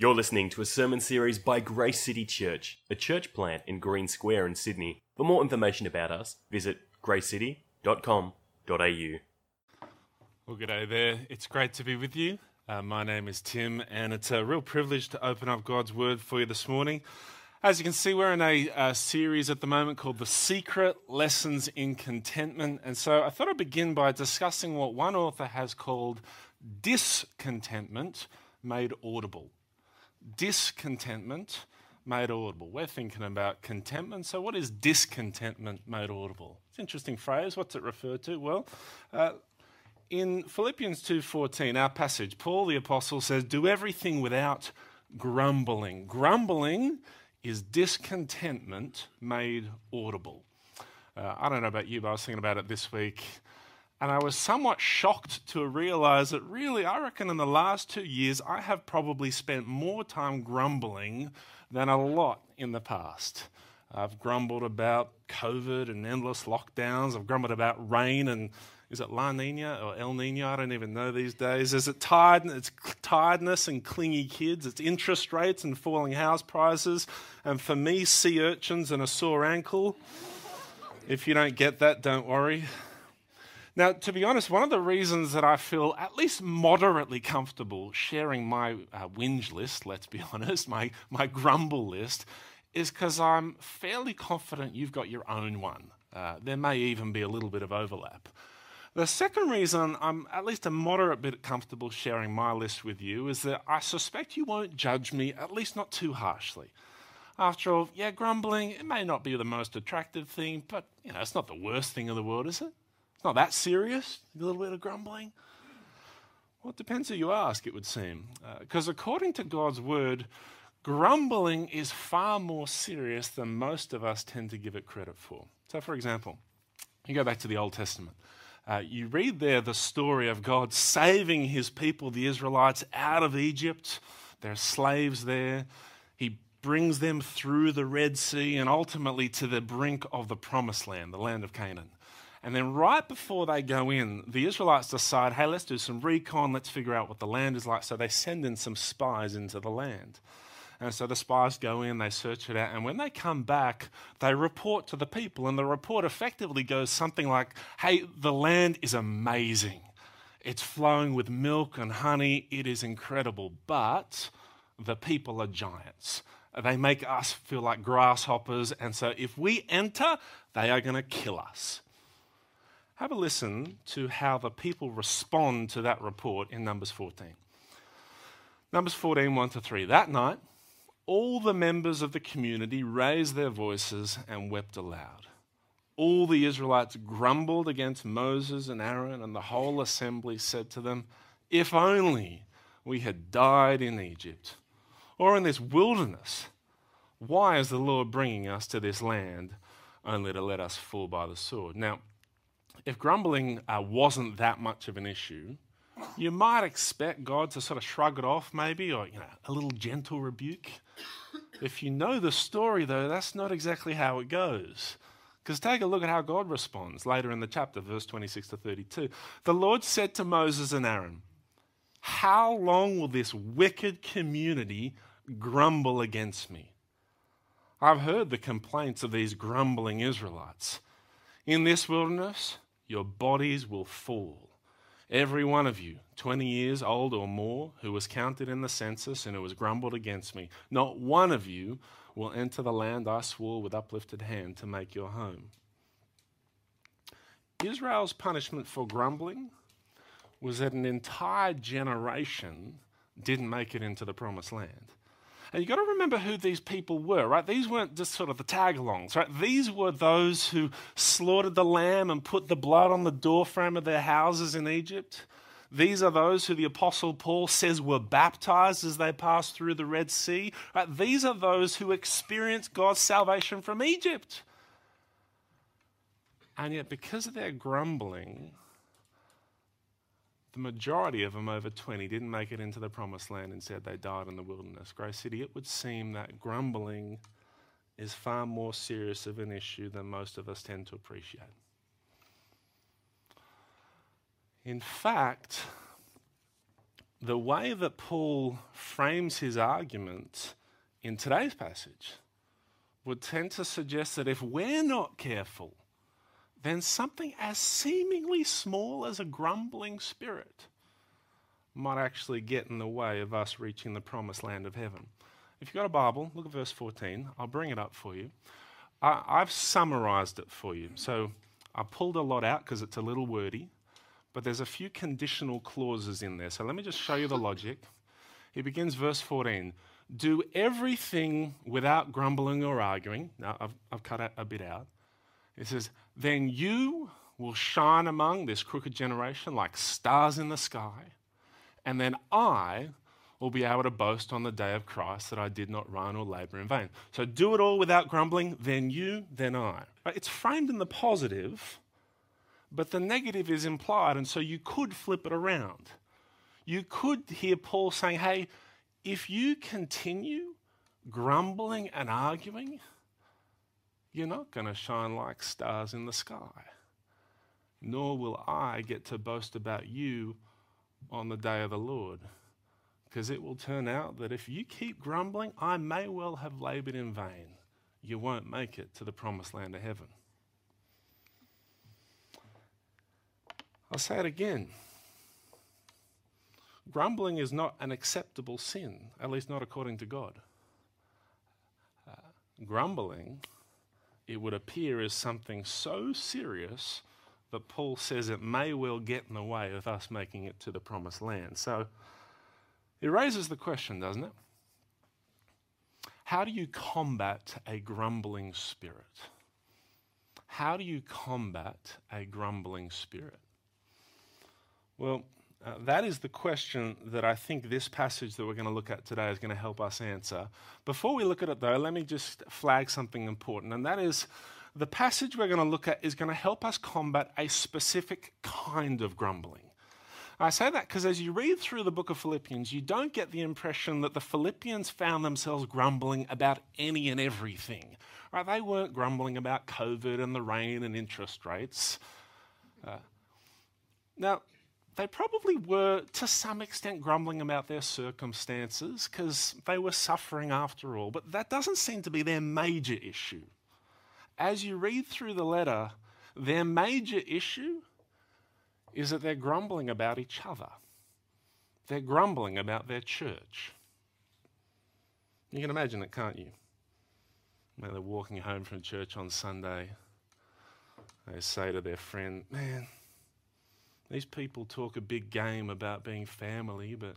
You're listening to a sermon series by Grace City Church, a church plant in Green Square in Sydney. For more information about us, visit gracecity.com.au. Well, good day there. It's great to be with you. Uh, my name is Tim, and it's a real privilege to open up God's Word for you this morning. As you can see, we're in a, a series at the moment called The Secret Lessons in Contentment. And so I thought I'd begin by discussing what one author has called discontentment made audible discontentment made audible. We're thinking about contentment. So, what is discontentment made audible? It's an interesting phrase. What's it refer to? Well, uh, in Philippians 2:14, our passage, Paul the apostle says, "Do everything without grumbling." Grumbling is discontentment made audible. Uh, I don't know about you, but I was thinking about it this week. And I was somewhat shocked to realize that really, I reckon in the last two years, I have probably spent more time grumbling than a lot in the past. I've grumbled about COVID and endless lockdowns. I've grumbled about rain and is it La Nina or El Nino? I don't even know these days. Is it tired? It's tiredness and clingy kids. It's interest rates and falling house prices. And for me, sea urchins and a sore ankle. If you don't get that, don't worry. Now, to be honest, one of the reasons that I feel at least moderately comfortable sharing my uh, whinge list, let's be honest, my, my grumble list, is because I'm fairly confident you've got your own one. Uh, there may even be a little bit of overlap. The second reason I'm at least a moderate bit comfortable sharing my list with you is that I suspect you won't judge me, at least not too harshly. After all, yeah, grumbling, it may not be the most attractive thing, but you know, it's not the worst thing in the world, is it? It's not that serious, a little bit of grumbling. Well, it depends who you ask, it would seem. Because uh, according to God's word, grumbling is far more serious than most of us tend to give it credit for. So, for example, you go back to the Old Testament. Uh, you read there the story of God saving his people, the Israelites, out of Egypt. They're slaves there. He brings them through the Red Sea and ultimately to the brink of the promised land, the land of Canaan. And then, right before they go in, the Israelites decide, hey, let's do some recon, let's figure out what the land is like. So they send in some spies into the land. And so the spies go in, they search it out, and when they come back, they report to the people. And the report effectively goes something like, hey, the land is amazing. It's flowing with milk and honey. It is incredible. But the people are giants. They make us feel like grasshoppers. And so if we enter, they are going to kill us. Have a listen to how the people respond to that report in Numbers 14. Numbers 14, 1 to 3. That night, all the members of the community raised their voices and wept aloud. All the Israelites grumbled against Moses and Aaron, and the whole assembly said to them, If only we had died in Egypt or in this wilderness. Why is the Lord bringing us to this land only to let us fall by the sword? Now, if grumbling uh, wasn't that much of an issue, you might expect God to sort of shrug it off, maybe, or you know, a little gentle rebuke. If you know the story, though, that's not exactly how it goes. Because take a look at how God responds later in the chapter, verse 26 to 32. The Lord said to Moses and Aaron, How long will this wicked community grumble against me? I've heard the complaints of these grumbling Israelites. In this wilderness, your bodies will fall. Every one of you, 20 years old or more, who was counted in the census and who was grumbled against me, not one of you will enter the land I swore with uplifted hand to make your home. Israel's punishment for grumbling was that an entire generation didn't make it into the promised land. And you've got to remember who these people were, right? These weren't just sort of the tag alongs, right? These were those who slaughtered the lamb and put the blood on the doorframe of their houses in Egypt. These are those who the Apostle Paul says were baptized as they passed through the Red Sea. Right? These are those who experienced God's salvation from Egypt. And yet, because of their grumbling, the majority of them, over 20, didn't make it into the promised land. Instead, they died in the wilderness. Grace City, it would seem that grumbling is far more serious of an issue than most of us tend to appreciate. In fact, the way that Paul frames his argument in today's passage would tend to suggest that if we're not careful, then something as seemingly small as a grumbling spirit might actually get in the way of us reaching the promised land of heaven. If you've got a Bible, look at verse 14. I'll bring it up for you. I, have summarized it for you. So I pulled a lot out because it's a little wordy, but there's a few conditional clauses in there. So let me just show you the logic. He begins verse 14 Do everything without grumbling or arguing. Now, I've, I've cut a bit out. It says, Then you will shine among this crooked generation like stars in the sky, and then I will be able to boast on the day of Christ that I did not run or labor in vain. So do it all without grumbling, then you, then I. It's framed in the positive, but the negative is implied, and so you could flip it around. You could hear Paul saying, Hey, if you continue grumbling and arguing, you're not going to shine like stars in the sky. Nor will I get to boast about you on the day of the Lord. Because it will turn out that if you keep grumbling, I may well have labored in vain. You won't make it to the promised land of heaven. I'll say it again. Grumbling is not an acceptable sin, at least not according to God. Uh, grumbling, it would appear, as something so serious that Paul says it may well get in the way of us making it to the promised land. So it raises the question, doesn't it? How do you combat a grumbling spirit? How do you combat a grumbling spirit? Well, uh, that is the question that I think this passage that we're going to look at today is going to help us answer. Before we look at it, though, let me just flag something important, and that is the passage we're going to look at is going to help us combat a specific kind of grumbling. I say that because as you read through the book of Philippians, you don't get the impression that the Philippians found themselves grumbling about any and everything. Right? They weren't grumbling about COVID and the rain and interest rates. Uh, now, they probably were to some extent grumbling about their circumstances because they were suffering after all, but that doesn't seem to be their major issue. As you read through the letter, their major issue is that they're grumbling about each other. They're grumbling about their church. You can imagine it, can't you? When they're walking home from church on Sunday, they say to their friend, Man, these people talk a big game about being family, but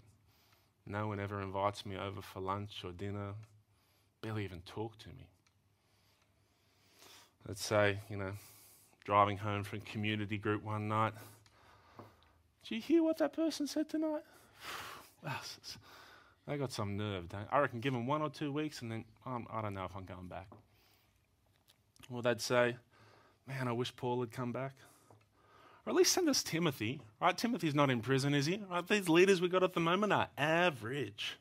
no one ever invites me over for lunch or dinner, barely even talk to me. Let's say, you know, driving home from community group one night, did you hear what that person said tonight? they got some nerve. Don't I reckon give them one or two weeks and then um, I don't know if I'm going back. Well, they'd say, man, I wish Paul had come back. Or at least send us Timothy. Right? Timothy's not in prison, is he? Right? These leaders we've got at the moment are average.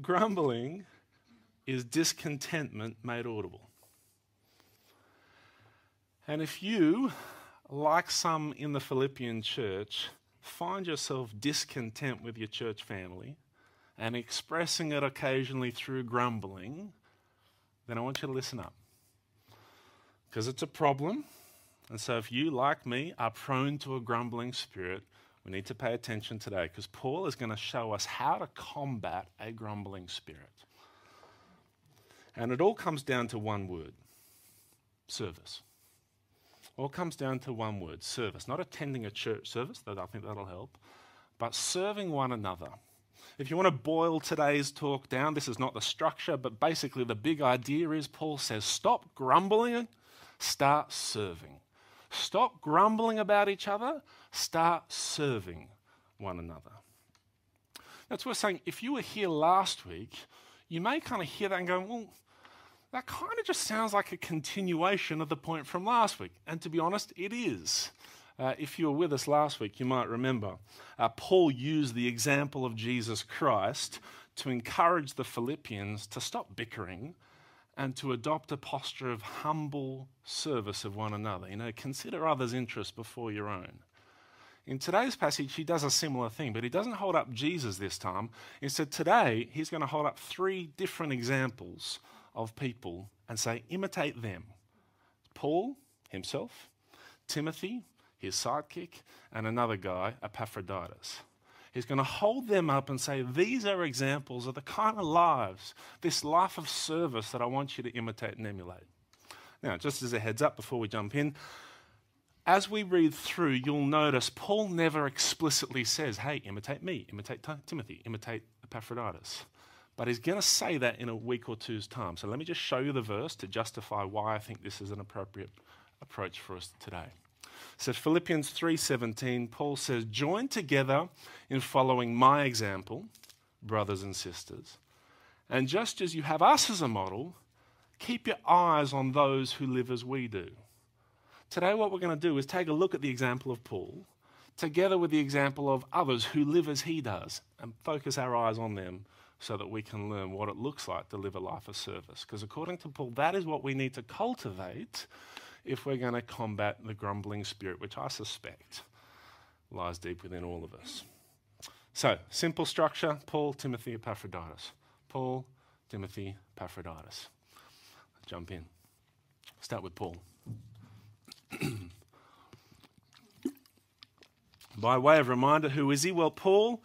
Grumbling is discontentment made audible. And if you like some in the Philippian church, find yourself discontent with your church family and expressing it occasionally through grumbling, then I want you to listen up. Because it's a problem. And so, if you, like me, are prone to a grumbling spirit, we need to pay attention today because Paul is going to show us how to combat a grumbling spirit. And it all comes down to one word service all comes down to one word service. Not attending a church service, though I think that'll help, but serving one another. If you want to boil today's talk down, this is not the structure, but basically the big idea is Paul says stop grumbling, start serving. Stop grumbling about each other, start serving one another. That's worth saying. If you were here last week, you may kind of hear that and go, well, that kind of just sounds like a continuation of the point from last week. And to be honest, it is. Uh, if you were with us last week, you might remember uh, Paul used the example of Jesus Christ to encourage the Philippians to stop bickering and to adopt a posture of humble service of one another. You know, consider others' interests before your own. In today's passage, he does a similar thing, but he doesn't hold up Jesus this time. Instead, today, he's going to hold up three different examples of people and say, imitate them. Paul himself, Timothy, his sidekick, and another guy, Epaphroditus. He's going to hold them up and say, These are examples of the kind of lives, this life of service that I want you to imitate and emulate. Now, just as a heads up before we jump in, as we read through, you'll notice Paul never explicitly says, Hey, imitate me, imitate Timothy, imitate Epaphroditus. But he's going to say that in a week or two's time. So let me just show you the verse to justify why I think this is an appropriate approach for us today. So Philippians 3:17, Paul says, "Join together in following my example, brothers and sisters. And just as you have us as a model, keep your eyes on those who live as we do." Today what we're going to do is take a look at the example of Paul together with the example of others who live as he does and focus our eyes on them so that we can learn what it looks like to live a life of service. Because according to Paul, that is what we need to cultivate if we're going to combat the grumbling spirit, which I suspect lies deep within all of us. So, simple structure Paul, Timothy, Epaphroditus. Paul, Timothy, Epaphroditus. Jump in. Start with Paul. By way of reminder, who is he? Well, Paul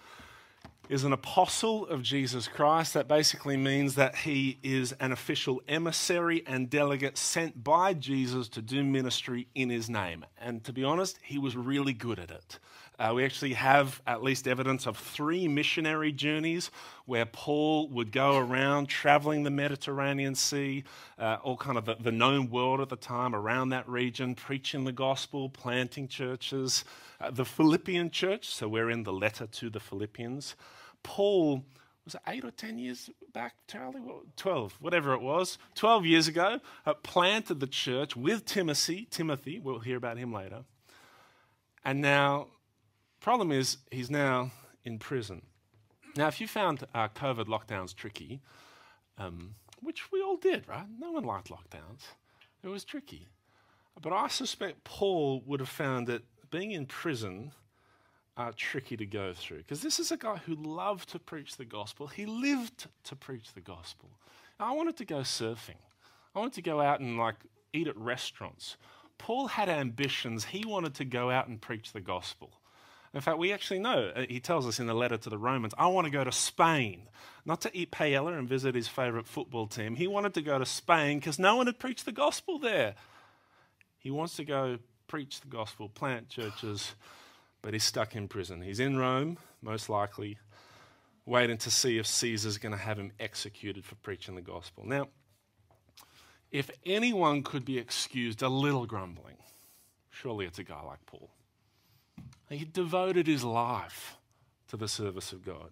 is an apostle of Jesus Christ. That basically means that he is an official emissary and delegate sent by Jesus to do ministry in his name. And to be honest, he was really good at it. Uh, we actually have at least evidence of three missionary journeys where Paul would go around traveling the Mediterranean Sea, uh, all kind of the, the known world at the time around that region, preaching the gospel, planting churches. Uh, the Philippian church, so we're in the letter to the Philippians. Paul was it eight or ten years back, Charlie? 12, whatever it was, 12 years ago, uh, planted the church with Timothy. Timothy, we'll hear about him later. And now, problem is, he's now in prison. Now, if you found uh, COVID lockdowns tricky, um, which we all did, right? No one liked lockdowns. It was tricky. But I suspect Paul would have found that being in prison uh, tricky to go through because this is a guy who loved to preach the gospel. He lived to preach the gospel. I wanted to go surfing. I wanted to go out and like eat at restaurants. Paul had ambitions. He wanted to go out and preach the gospel. In fact, we actually know, uh, he tells us in the letter to the Romans, I want to go to Spain, not to eat paella and visit his favorite football team. He wanted to go to Spain because no one had preached the gospel there. He wants to go preach the gospel, plant churches, but he's stuck in prison. He's in Rome, most likely, waiting to see if Caesar's going to have him executed for preaching the gospel. Now, if anyone could be excused a little grumbling, surely it's a guy like Paul. He devoted his life to the service of God.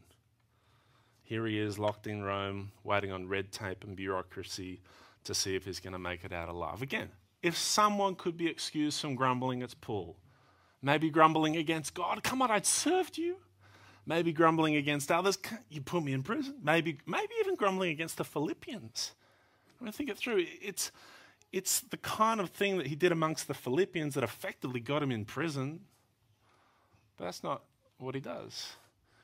Here he is, locked in Rome, waiting on red tape and bureaucracy to see if he's going to make it out alive. Again, if someone could be excused from grumbling, it's Paul. Maybe grumbling against God. Come on, I'd served you. Maybe grumbling against others. You put me in prison. Maybe, maybe even grumbling against the Philippians. I mean, think it through. It's, it's the kind of thing that he did amongst the Philippians that effectively got him in prison. But that's not what he does.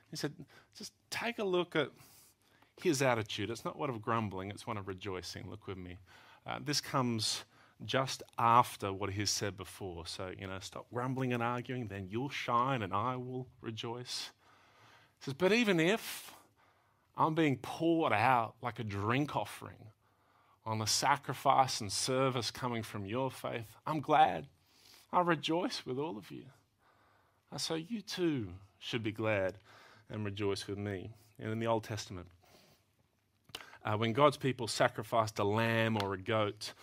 He said, just take a look at his attitude. It's not one of grumbling, it's one of rejoicing. Look with me. Uh, this comes just after what he said before. So, you know, stop grumbling and arguing, then you'll shine and I will rejoice. He says, But even if I'm being poured out like a drink offering on the sacrifice and service coming from your faith, I'm glad. I rejoice with all of you. So you too should be glad and rejoice with me. And in the Old Testament, uh, when God's people sacrificed a lamb or a goat,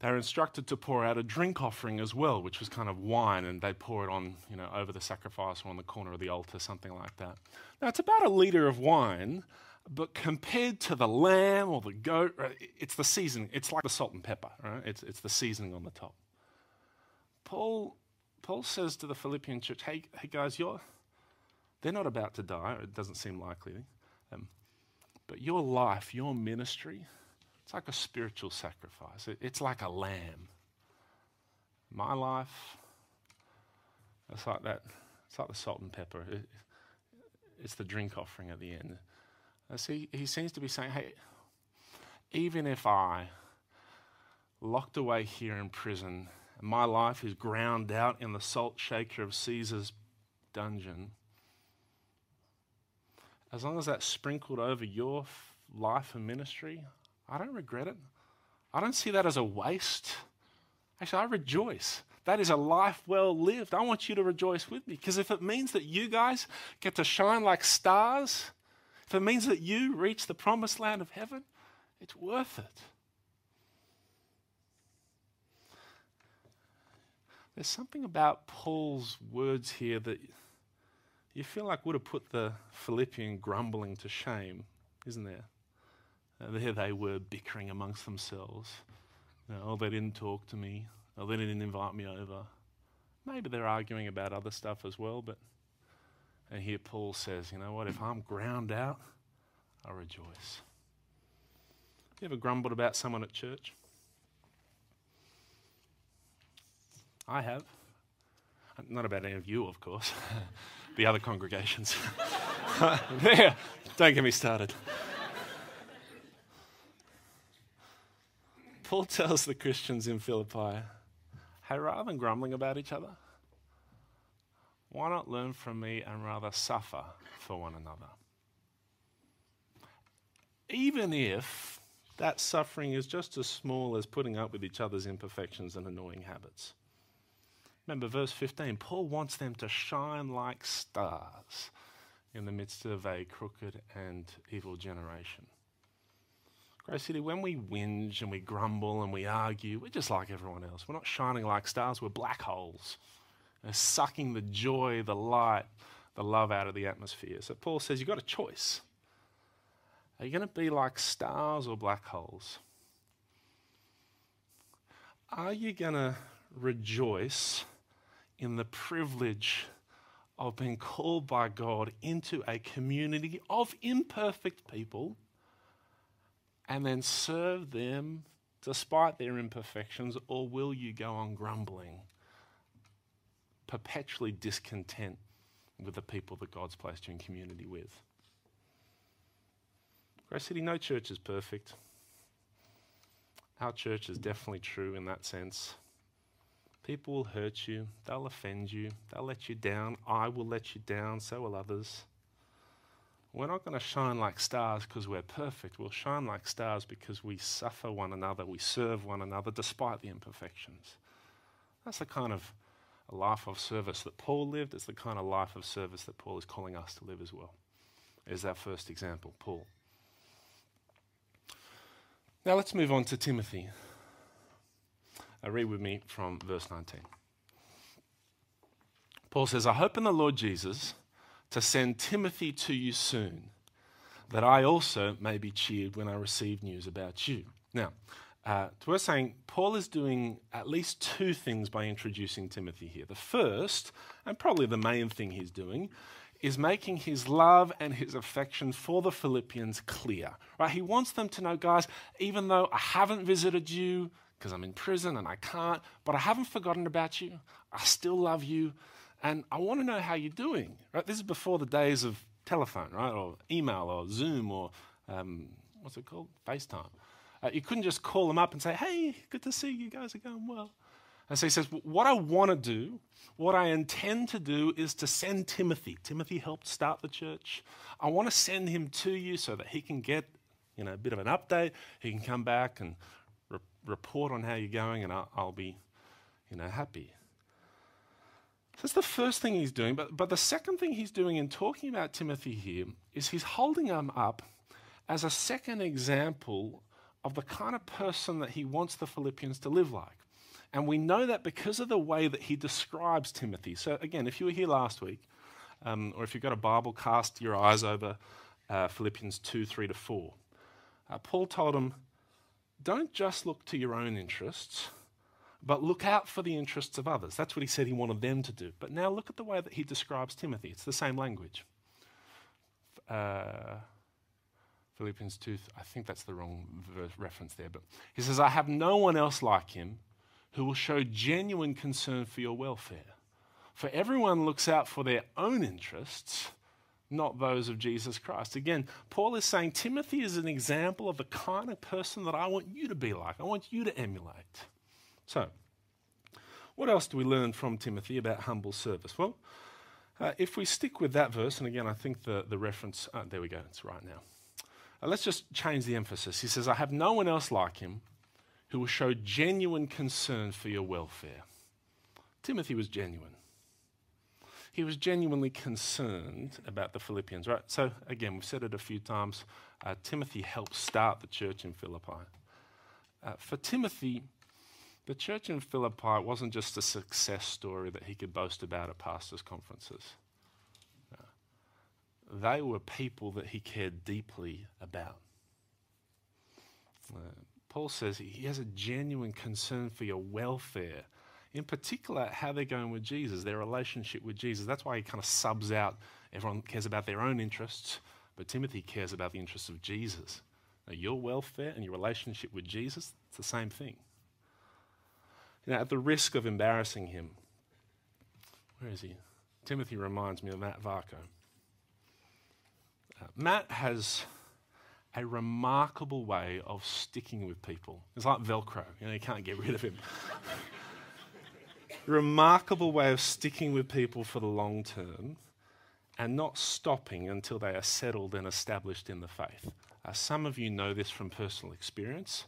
they're instructed to pour out a drink offering as well, which was kind of wine, and they pour it on, you know, over the sacrifice or on the corner of the altar, something like that. Now, it's about a liter of wine, but compared to the lamb or the goat, it's the seasoning. It's like the salt and pepper, right? It's, it's the seasoning on the top. Paul, Paul says to the Philippian church, hey, hey guys, you're, they're not about to die. It doesn't seem likely. Um, but your life, your ministry, it's like a spiritual sacrifice, it's like a lamb. My life, it's like that, It's like the salt and pepper. It, it's the drink offering at the end. Uh, see, he seems to be saying, hey, even if I, locked away here in prison, my life is ground out in the salt shaker of Caesar's dungeon, as long as that's sprinkled over your f- life and ministry, I don't regret it. I don't see that as a waste. Actually, I rejoice. That is a life well lived. I want you to rejoice with me because if it means that you guys get to shine like stars, if it means that you reach the promised land of heaven, it's worth it. There's something about Paul's words here that you feel like would have put the Philippian grumbling to shame, isn't there? Uh, there they were bickering amongst themselves. You know, oh, they didn't talk to me. Oh, they didn't invite me over. Maybe they're arguing about other stuff as well, but. And here Paul says, you know what, if I'm ground out, I rejoice. You ever grumbled about someone at church? I have. Not about any of you, of course. the other congregations. there, don't get me started. Paul tells the Christians in Philippi, hey, rather than grumbling about each other, why not learn from me and rather suffer for one another? Even if that suffering is just as small as putting up with each other's imperfections and annoying habits. Remember, verse 15 Paul wants them to shine like stars in the midst of a crooked and evil generation. Grace City, when we whinge and we grumble and we argue, we're just like everyone else. We're not shining like stars, we're black holes. They're sucking the joy, the light, the love out of the atmosphere. So Paul says you've got a choice. Are you going to be like stars or black holes? Are you going to rejoice in the privilege of being called by God into a community of imperfect people and then serve them despite their imperfections, or will you go on grumbling, perpetually discontent with the people that God's placed you in community with? Grace City, no church is perfect. Our church is definitely true in that sense. People will hurt you, they'll offend you, they'll let you down. I will let you down, so will others. We're not going to shine like stars because we're perfect. We'll shine like stars because we suffer one another, we serve one another despite the imperfections. That's the kind of life of service that Paul lived. It's the kind of life of service that Paul is calling us to live as well. Is our first example, Paul. Now let's move on to Timothy. Uh, read with me from verse 19. Paul says, I hope in the Lord Jesus to send Timothy to you soon, that I also may be cheered when I receive news about you. Now, uh, we're saying Paul is doing at least two things by introducing Timothy here. The first, and probably the main thing he's doing, is making his love and his affection for the Philippians clear. Right? He wants them to know, guys, even though I haven't visited you, because I'm in prison and I can't, but I haven't forgotten about you. I still love you, and I want to know how you're doing. Right? This is before the days of telephone, right, or email, or Zoom, or um, what's it called, FaceTime. Uh, you couldn't just call them up and say, "Hey, good to see you guys are going well." And so he says, What I want to do, what I intend to do, is to send Timothy. Timothy helped start the church. I want to send him to you so that he can get you know, a bit of an update. He can come back and report on how you're going, and I'll, I'll be, you know, happy. So that's the first thing he's doing. But, but the second thing he's doing in talking about Timothy here is he's holding him up as a second example of the kind of person that he wants the Philippians to live like. And we know that because of the way that he describes Timothy. So, again, if you were here last week, um, or if you've got a Bible, cast your eyes over uh, Philippians 2 3 to 4. Uh, Paul told him, don't just look to your own interests, but look out for the interests of others. That's what he said he wanted them to do. But now look at the way that he describes Timothy. It's the same language. Uh, Philippians 2, I think that's the wrong verse, reference there, but he says, I have no one else like him who will show genuine concern for your welfare. For everyone looks out for their own interests, not those of Jesus Christ. Again, Paul is saying Timothy is an example of the kind of person that I want you to be like, I want you to emulate. So, what else do we learn from Timothy about humble service? Well, uh, if we stick with that verse, and again, I think the, the reference, uh, there we go, it's right now. Uh, let's just change the emphasis. He says, I have no one else like him who will show genuine concern for your welfare. Timothy was genuine. He was genuinely concerned about the Philippians, right? So, again, we've said it a few times. Uh, Timothy helped start the church in Philippi. Uh, for Timothy, the church in Philippi wasn't just a success story that he could boast about at pastors' conferences. Uh, they were people that he cared deeply about. Uh, Paul says he has a genuine concern for your welfare, in particular, how they're going with Jesus, their relationship with Jesus. That's why he kind of subs out everyone cares about their own interests, but Timothy cares about the interests of Jesus. Now, your welfare and your relationship with Jesus, it's the same thing. Know, at the risk of embarrassing him, where is he? Timothy reminds me of Matt Varco. Uh, Matt has a remarkable way of sticking with people. It's like Velcro, you know, you can't get rid of him. remarkable way of sticking with people for the long term and not stopping until they are settled and established in the faith. Uh, some of you know this from personal experience.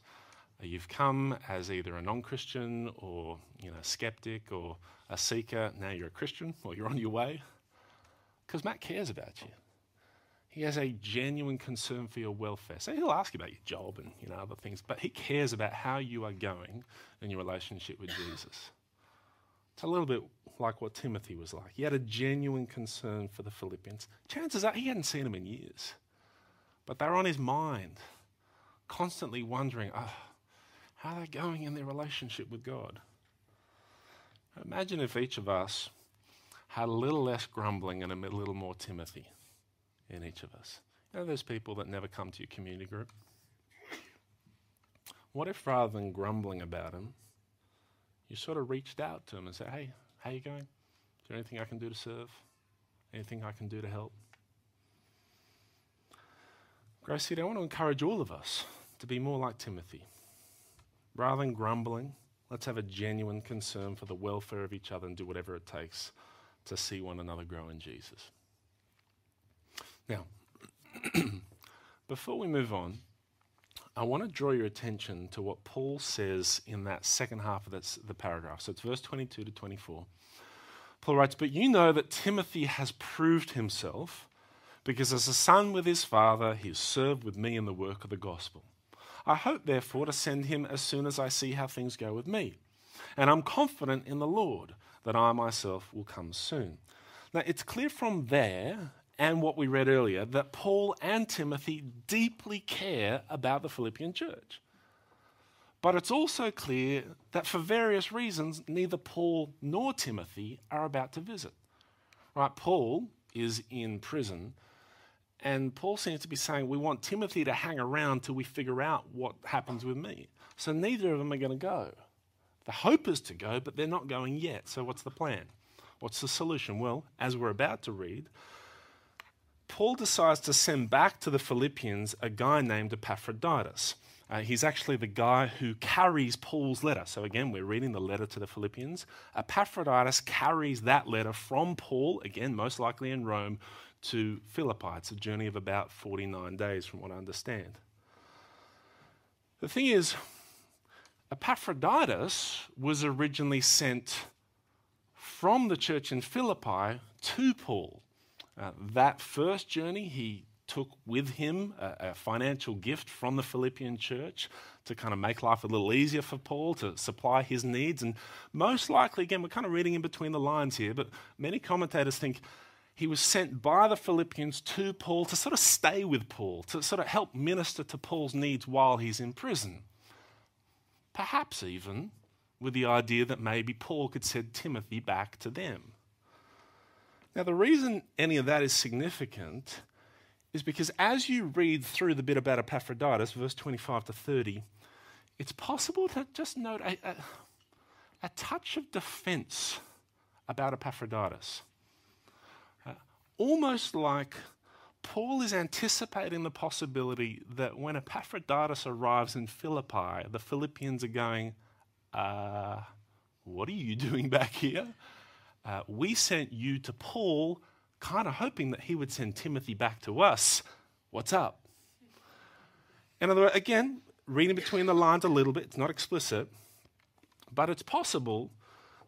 Uh, you've come as either a non-Christian or you know, a skeptic or a seeker. Now you're a Christian or you're on your way. Because Matt cares about you. He has a genuine concern for your welfare. So he'll ask you about your job and you know other things, but he cares about how you are going in your relationship with Jesus. It's a little bit like what Timothy was like. He had a genuine concern for the Philippians. Chances are he hadn't seen them in years, but they're on his mind, constantly wondering, oh, how are they going in their relationship with God? Imagine if each of us had a little less grumbling and a little more Timothy in each of us. You know, those people that never come to your community group? What if rather than grumbling about them, you sort of reached out to them and said, hey, how are you going? Is there anything I can do to serve? Anything I can do to help? Grace City, I want to encourage all of us to be more like Timothy. Rather than grumbling, let's have a genuine concern for the welfare of each other and do whatever it takes to see one another grow in Jesus. Now, before we move on, I want to draw your attention to what Paul says in that second half of this, the paragraph. So it's verse 22 to 24. Paul writes, But you know that Timothy has proved himself, because as a son with his father, he has served with me in the work of the gospel. I hope, therefore, to send him as soon as I see how things go with me. And I'm confident in the Lord that I myself will come soon. Now, it's clear from there and what we read earlier that Paul and Timothy deeply care about the Philippian church. But it's also clear that for various reasons, neither Paul nor Timothy are about to visit. Right? Paul is in prison and Paul seems to be saying, we want Timothy to hang around till we figure out what happens with me. So neither of them are going to go. The hope is to go, but they're not going yet. So what's the plan? What's the solution? Well, as we're about to read, Paul decides to send back to the Philippians a guy named Epaphroditus. Uh, he's actually the guy who carries Paul's letter. So, again, we're reading the letter to the Philippians. Epaphroditus carries that letter from Paul, again, most likely in Rome, to Philippi. It's a journey of about 49 days, from what I understand. The thing is, Epaphroditus was originally sent from the church in Philippi to Paul. Uh, that first journey, he took with him a, a, financial gift from the Philippian church to kind of make life a little easier for Paul, to supply his needs. And most likely, again, we're kind of reading in between the lines here, but many commentators think he was sent by the Philippians to Paul to sort of stay with Paul, to sort of help minister to Paul's needs while he's in prison. Perhaps even with the idea that maybe Paul could send Timothy back to them. Now, the reason any of that is significant is because as you read through the bit about Epaphroditus, verse 25 to 30, it's possible to just note a, a, a touch of defense about Epaphroditus. Uh, almost like Paul is anticipating the possibility that when Epaphroditus arrives in Philippi, the Philippians are going, uh, What are you doing back here? Uh, we sent you to Paul, kind of hoping that he would send Timothy back to us. What's up? In other words, again, reading between the lines a little bit, it's not explicit, but it's possible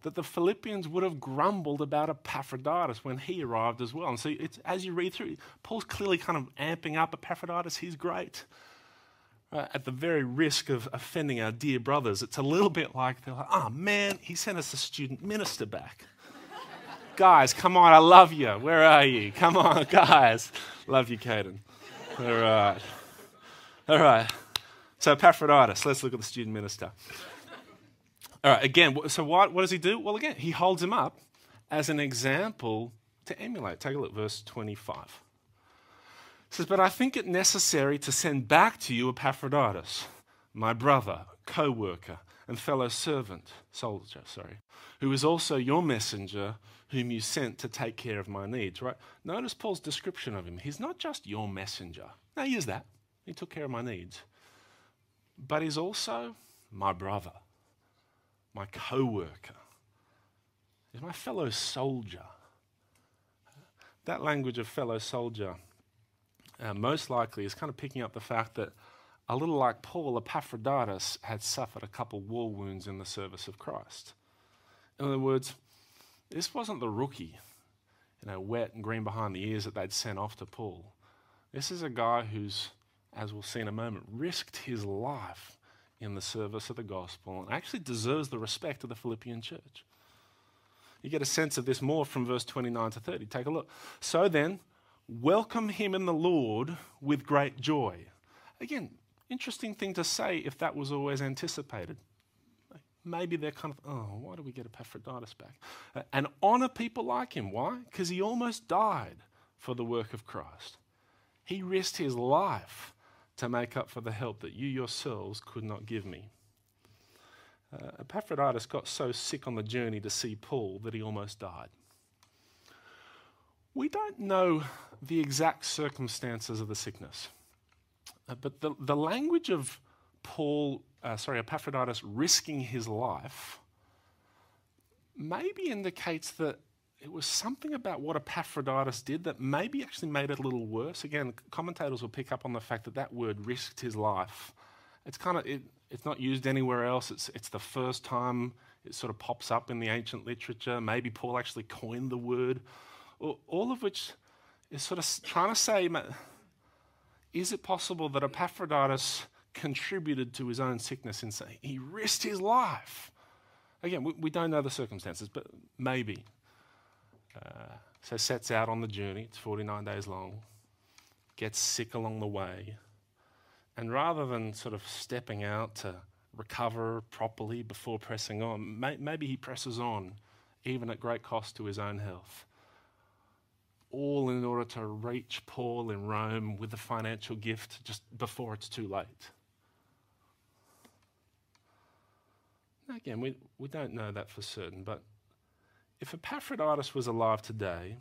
that the Philippians would have grumbled about Epaphroditus when he arrived as well. And so as you read through, Paul's clearly kind of amping up Epaphroditus. He's great. Uh, at the very risk of offending our dear brothers, it's a little bit like they're like, oh man, he sent us a student minister back. Guys, come on, I love you. Where are you? Come on, guys. Love you, Caden. All right. All right. So, Epaphroditus, let's look at the student minister. All right, again, so what, what does he do? Well, again, he holds him up as an example to emulate. Take a look, verse 25. It says, But I think it necessary to send back to you Epaphroditus, my brother, co worker, and fellow servant, soldier, sorry, who is also your messenger, whom you sent to take care of my needs, right? Notice Paul's description of him. He's not just your messenger. No, he is that. He took care of my needs. But he's also my brother my co worker, is my fellow soldier. That language of fellow soldier uh, most likely is kind of picking up the fact that a little like Paul, Epaphroditus had suffered a couple war wounds in the service of Christ. In other words, this wasn't the rookie, you know, wet and green behind the ears that they'd sent off to Paul. This is a guy who's, as we'll see in a moment, risked his life in the service of the gospel and actually deserves the respect of the Philippian church. You get a sense of this more from verse 29 to 30. Take a look. So then, welcome him in the Lord with great joy. Again, interesting thing to say if that was always anticipated. Maybe they're kind of, oh, why do we get Epaphroditus back? Uh, and honor people like him. Why? Because he almost died for the work of Christ. He risked his life to make up for the help that you yourselves could not give me. Uh, Epaphroditus got so sick on the journey to see Paul that he almost died. We don't know the exact circumstances of the sickness, uh, but the, the language of Paul, uh, sorry, Epaphroditus risking his life maybe indicates that it was something about what Epaphroditus did that maybe actually made it a little worse. Again, commentators will pick up on the fact that that word risked his life. It's kind of it, it's not used anywhere else. It's it's the first time it sort of pops up in the ancient literature. Maybe Paul actually coined the word. All of which is sort of trying to say, is it possible that Epaphroditus contributed to his own sickness in saying he risked his life? Again, we, we don't know the circumstances, but maybe. Uh, so sets out on the journey. It's 49 days long. Gets sick along the way. And rather than sort of stepping out to recover properly before pressing on, may, maybe he presses on, even at great cost to his own health. All in order to reach Paul in Rome with a financial gift just before it's too late. Again, we, we don't know that for certain, but if Epaphroditus was alive today,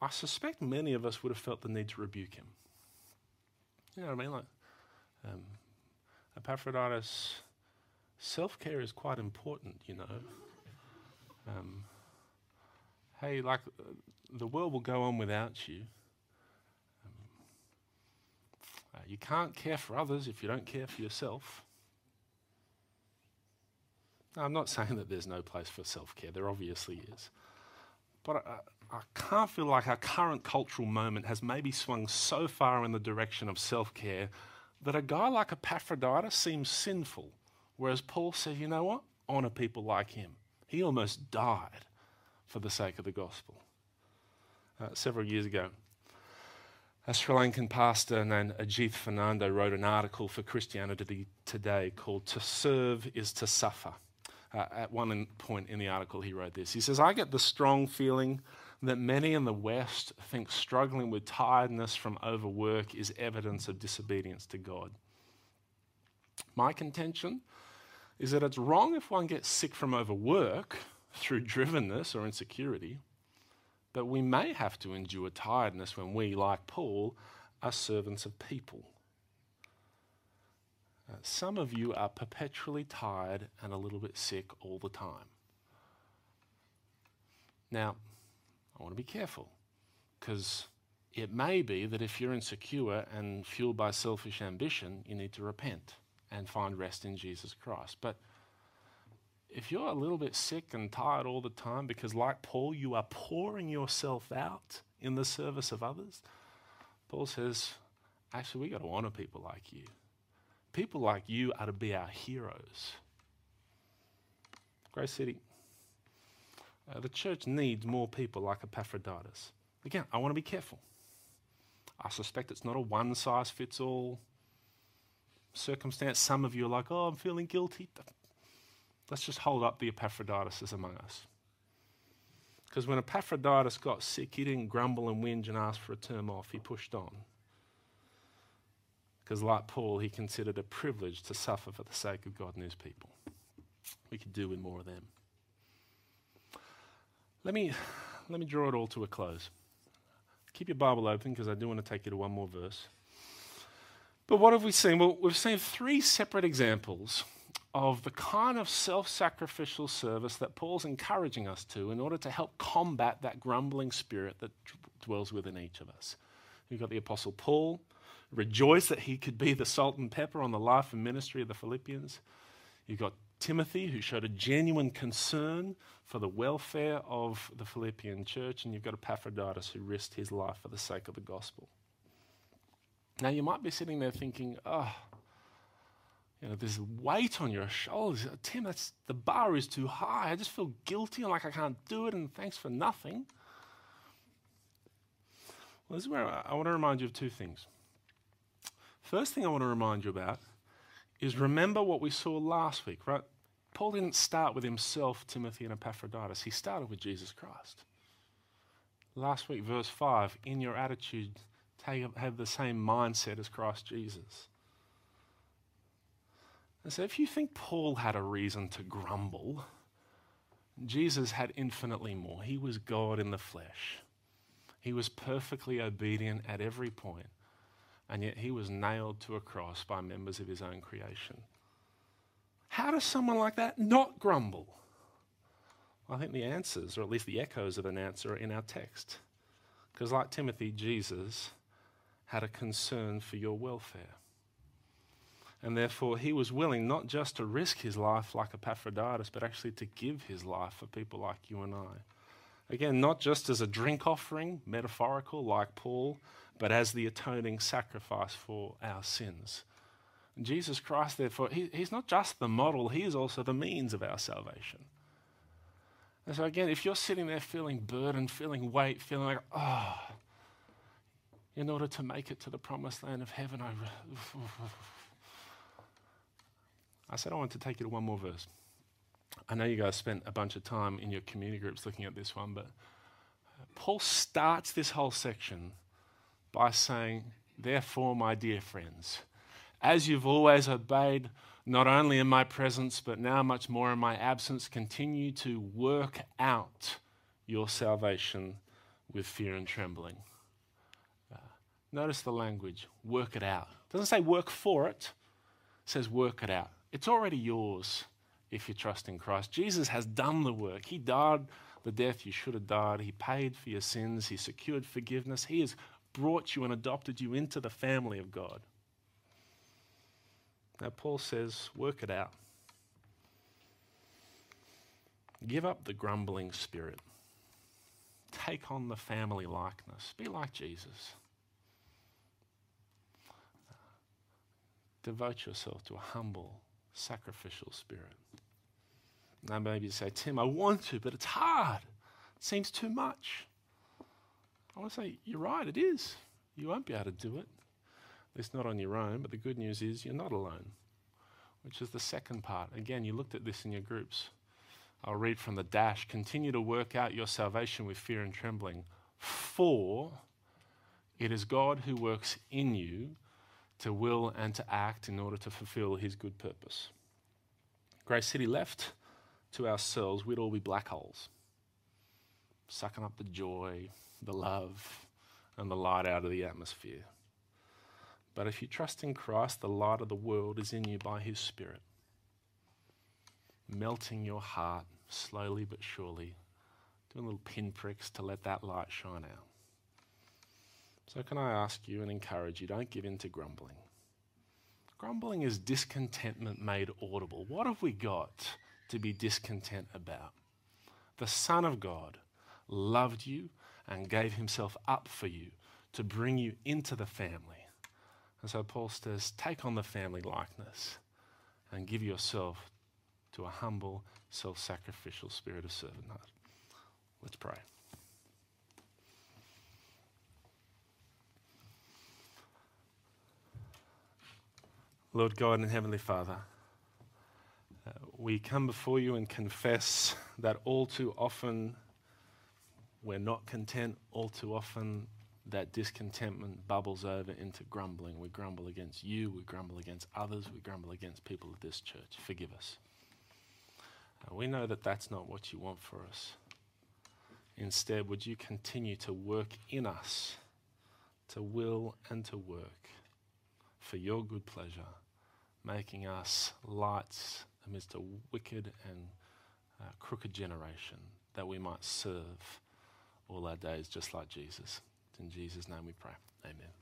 I suspect many of us would have felt the need to rebuke him. You know what I mean? Like, um, Epaphroditus, self care is quite important, you know. Um, hey, like, the world will go on without you. Um, uh, you can't care for others if you don't care for yourself. I'm not saying that there's no place for self care, there obviously is. But I, I, can't feel like our current cultural moment has maybe swung so far in the direction of self care that a guy like Epaphroditus seems sinful. Whereas Paul said, you know what? Honor people like him. He almost died for the sake of the gospel. Uh, several years ago, a Sri Lankan pastor named Ajith Fernando wrote an article for Christianity Today called To Serve is to Suffer. Uh, at one point in the article, he wrote this. He says, I get the strong feeling that many in the West think struggling with tiredness from overwork is evidence of disobedience to God. My contention is that it's wrong if one gets sick from overwork through drivenness or insecurity, but we may have to endure tiredness when we, like Paul, are servants of people. Some of you are perpetually tired and a little bit sick all the time. Now, I want to be careful because it may be that if you're insecure and fueled by selfish ambition, you need to repent and find rest in Jesus Christ. But if you're a little bit sick and tired all the time because, like Paul, you are pouring yourself out in the service of others, Paul says, actually, we got to honor people like you. People like you are to be our heroes. Grace City, uh, the church needs more people like Epaphroditus. Again, I want to be careful. I suspect it's not a one size fits all circumstance. Some of you are like, oh, I'm feeling guilty. Let's just hold up the Epaphroditus among us. Because when Epaphroditus got sick, he didn't grumble and whinge and ask for a term off. He pushed on. Because, like Paul, he considered a privilege to suffer for the sake of God and his people. We could do with more of them. Let me, let me draw it all to a close. Keep your Bible open because I do want to take you to one more verse. But what have we seen? Well, we've seen three separate examples of the kind of self sacrificial service that Paul's encouraging us to in order to help combat that grumbling spirit that dwells within each of us. You've got the Apostle Paul, rejoice that he could be the salt and pepper on the life and ministry of the Philippians. You've got Timothy, who showed a genuine concern for the welfare of the Philippian church, and you've got Epaphroditus, who risked his life for the sake of the gospel. Now, you might be sitting there thinking, oh, you know, there's weight on your shoulders. Tim, that's, the bar is too high. I just feel guilty and like I can't do it, and thanks for nothing. Well, this is where I, I want to remind you of two things. First thing I want to remind you about is remember what we saw last week, right? Paul didn't start with himself, Timothy, and Epaphroditus. He started with Jesus Christ. Last week, verse 5 in your attitude, take, have the same mindset as Christ Jesus. And so, if you think Paul had a reason to grumble, Jesus had infinitely more. He was God in the flesh, he was perfectly obedient at every point, and yet he was nailed to a cross by members of his own creation. How does someone like that not grumble? I think the answers, or at least the echoes of an answer, are in our text. Because, like Timothy, Jesus had a concern for your welfare. And therefore, he was willing not just to risk his life like Epaphroditus, but actually to give his life for people like you and I. Again, not just as a drink offering, metaphorical like Paul, but as the atoning sacrifice for our sins. And Jesus Christ, therefore, he, he's not just the model, he is also the means of our salvation. And so, again, if you're sitting there feeling burdened, feeling weight, feeling like, oh, in order to make it to the promised land of heaven, I. I said I want to take you to one more verse. I know you guys spent a bunch of time in your community groups looking at this one, but Paul starts this whole section by saying, Therefore, my dear friends, as you've always obeyed, not only in my presence, but now much more in my absence, continue to work out your salvation with fear and trembling. Uh, notice the language work it out. It doesn't say work for it, it says work it out. It's already yours if you trust in Christ. Jesus has done the work. He died the death you should have died. He paid for your sins. He secured forgiveness. He has brought you and adopted you into the family of God. Now, Paul says, work it out. Give up the grumbling spirit. Take on the family likeness. Be like Jesus. Devote yourself to a humble, sacrificial spirit. Now, maybe you say, Tim, I want to, but it's hard. It seems too much. I want to say, you're right, it is. You won't be able to do it. It's not on your own, but the good news is you're not alone, which is the second part. Again, you looked at this in your groups. I'll read from the dash. Continue to work out your salvation with fear and trembling, for it is God who works in you to will and to act in order to fulfill his good purpose. Grace City left to ourselves, we'd all be black holes, sucking up the joy, the love, and the light out of the atmosphere. But if you trust in Christ, the light of the world is in you by His Spirit, melting your heart slowly but surely, doing little pinpricks to let that light shine out. So, can I ask you and encourage you don't give in to grumbling. Grumbling is discontentment made audible. What have we got to be discontent about? The Son of God loved you and gave himself up for you to bring you into the family. And so Paul says, take on the family likeness and give yourself to a humble, self sacrificial spirit of servanthood. Let's pray. Lord God and Heavenly Father, uh, we come before you and confess that all too often we're not content, all too often that discontentment bubbles over into grumbling. We grumble against you, we grumble against others, we grumble against people of this church. Forgive us. Uh, we know that that's not what you want for us. Instead, would you continue to work in us, to will and to work for your good pleasure? making us lights amidst a wicked and uh, crooked generation, that we might serve all our days just like Jesus. In Jesus' name we pray. Amen.